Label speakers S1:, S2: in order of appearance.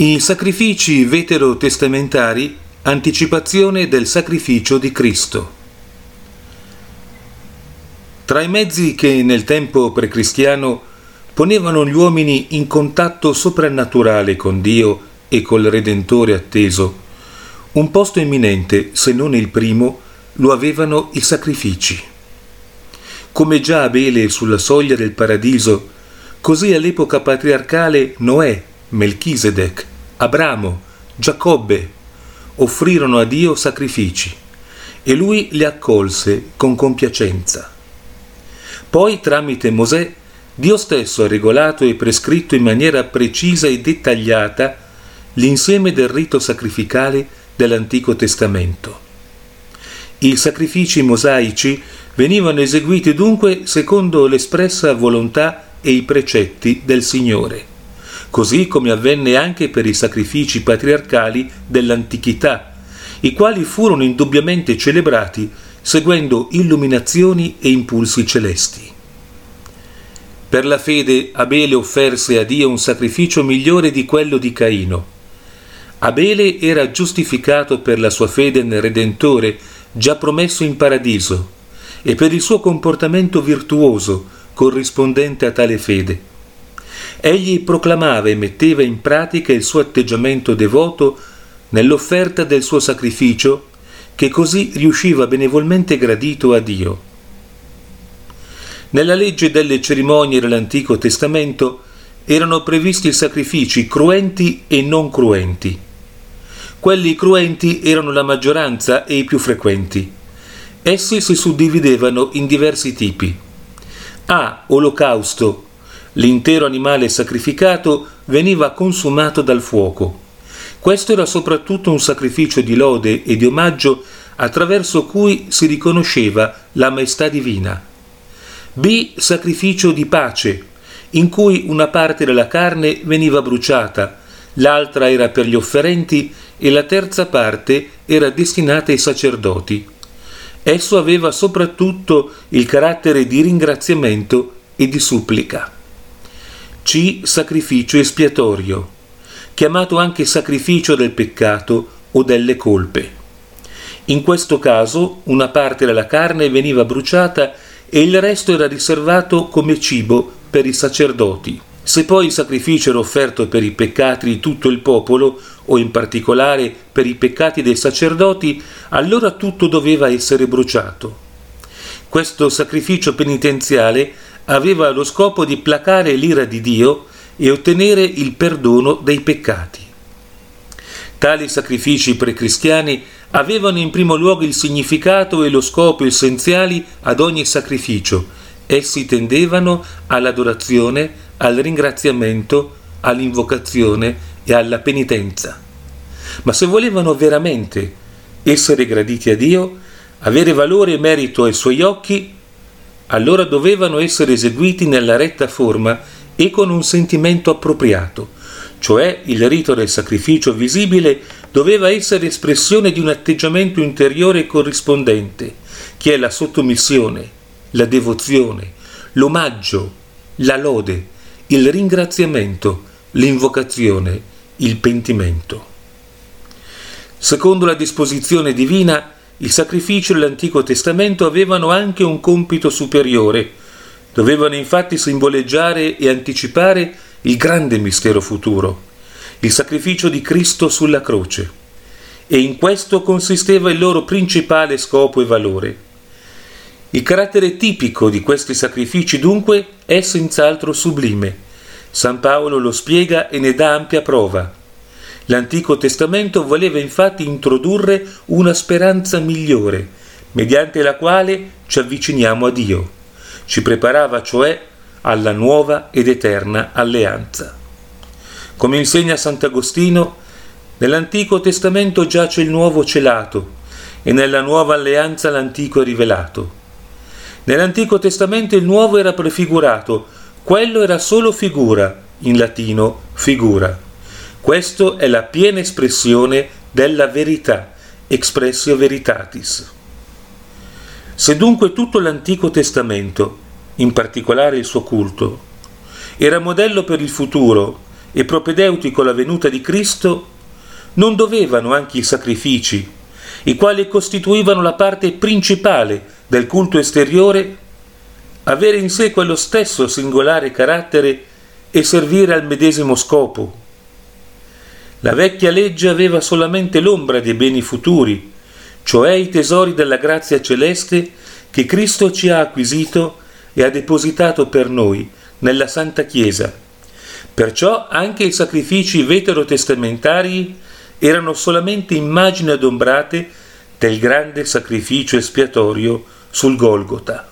S1: I sacrifici veterotestamentari, anticipazione del sacrificio di Cristo. Tra i mezzi che nel tempo precristiano ponevano gli uomini in contatto soprannaturale con Dio e col Redentore atteso, un posto eminente, se non il primo, lo avevano i sacrifici. Come già Abele sulla soglia del paradiso, così all'epoca patriarcale Noè, Melchisedec, Abramo, Giacobbe offrirono a Dio sacrifici e lui li accolse con compiacenza. Poi tramite Mosè Dio stesso ha regolato e prescritto in maniera precisa e dettagliata l'insieme del rito sacrificale dell'Antico Testamento. I sacrifici mosaici venivano eseguiti dunque secondo l'espressa volontà e i precetti del Signore così come avvenne anche per i sacrifici patriarcali dell'antichità, i quali furono indubbiamente celebrati seguendo illuminazioni e impulsi celesti. Per la fede Abele offerse a Dio un sacrificio migliore di quello di Caino. Abele era giustificato per la sua fede nel Redentore, già promesso in paradiso, e per il suo comportamento virtuoso corrispondente a tale fede. Egli proclamava e metteva in pratica il suo atteggiamento devoto nell'offerta del suo sacrificio, che così riusciva benevolmente gradito a Dio. Nella legge delle cerimonie dell'Antico Testamento erano previsti sacrifici cruenti e non cruenti. Quelli cruenti erano la maggioranza e i più frequenti. Essi si suddividevano in diversi tipi. A. Olocausto, L'intero animale sacrificato veniva consumato dal fuoco. Questo era soprattutto un sacrificio di lode e di omaggio attraverso cui si riconosceva la maestà divina. B. Sacrificio di pace, in cui una parte della carne veniva bruciata, l'altra era per gli offerenti e la terza parte era destinata ai sacerdoti. Esso aveva soprattutto il carattere di ringraziamento e di supplica. C. Sacrificio espiatorio, chiamato anche sacrificio del peccato o delle colpe. In questo caso una parte della carne veniva bruciata e il resto era riservato come cibo per i sacerdoti. Se poi il sacrificio era offerto per i peccati di tutto il popolo, o in particolare per i peccati dei sacerdoti, allora tutto doveva essere bruciato. Questo sacrificio penitenziale aveva lo scopo di placare l'ira di Dio e ottenere il perdono dei peccati. Tali sacrifici precristiani avevano in primo luogo il significato e lo scopo essenziali ad ogni sacrificio. Essi tendevano all'adorazione, al ringraziamento, all'invocazione e alla penitenza. Ma se volevano veramente essere graditi a Dio, avere valore e merito ai suoi occhi, allora dovevano essere eseguiti nella retta forma e con un sentimento appropriato, cioè il rito del sacrificio visibile doveva essere espressione di un atteggiamento interiore corrispondente, che è la sottomissione, la devozione, l'omaggio, la lode, il ringraziamento, l'invocazione, il pentimento. Secondo la disposizione divina, il sacrificio dell'Antico Testamento avevano anche un compito superiore. Dovevano infatti simboleggiare e anticipare il grande mistero futuro, il sacrificio di Cristo sulla croce. E in questo consisteva il loro principale scopo e valore. Il carattere tipico di questi sacrifici dunque è senz'altro sublime. San Paolo lo spiega e ne dà ampia prova. L'Antico Testamento voleva infatti introdurre una speranza migliore, mediante la quale ci avviciniamo a Dio. Ci preparava cioè alla nuova ed eterna alleanza. Come insegna Sant'Agostino, nell'Antico Testamento giace il nuovo celato e nella nuova alleanza l'antico è rivelato. Nell'Antico Testamento il nuovo era prefigurato, quello era solo figura, in latino figura. Questo è la piena espressione della verità, expressio veritatis. Se dunque tutto l'Antico Testamento, in particolare il suo culto, era modello per il futuro e propedeutico alla venuta di Cristo, non dovevano anche i sacrifici, i quali costituivano la parte principale del culto esteriore, avere in sé quello stesso singolare carattere e servire al medesimo scopo. La vecchia legge aveva solamente l'ombra dei beni futuri, cioè i tesori della grazia celeste che Cristo ci ha acquisito e ha depositato per noi nella Santa Chiesa. Perciò anche i sacrifici veterotestamentari erano solamente immagini adombrate del grande sacrificio espiatorio sul Golgota.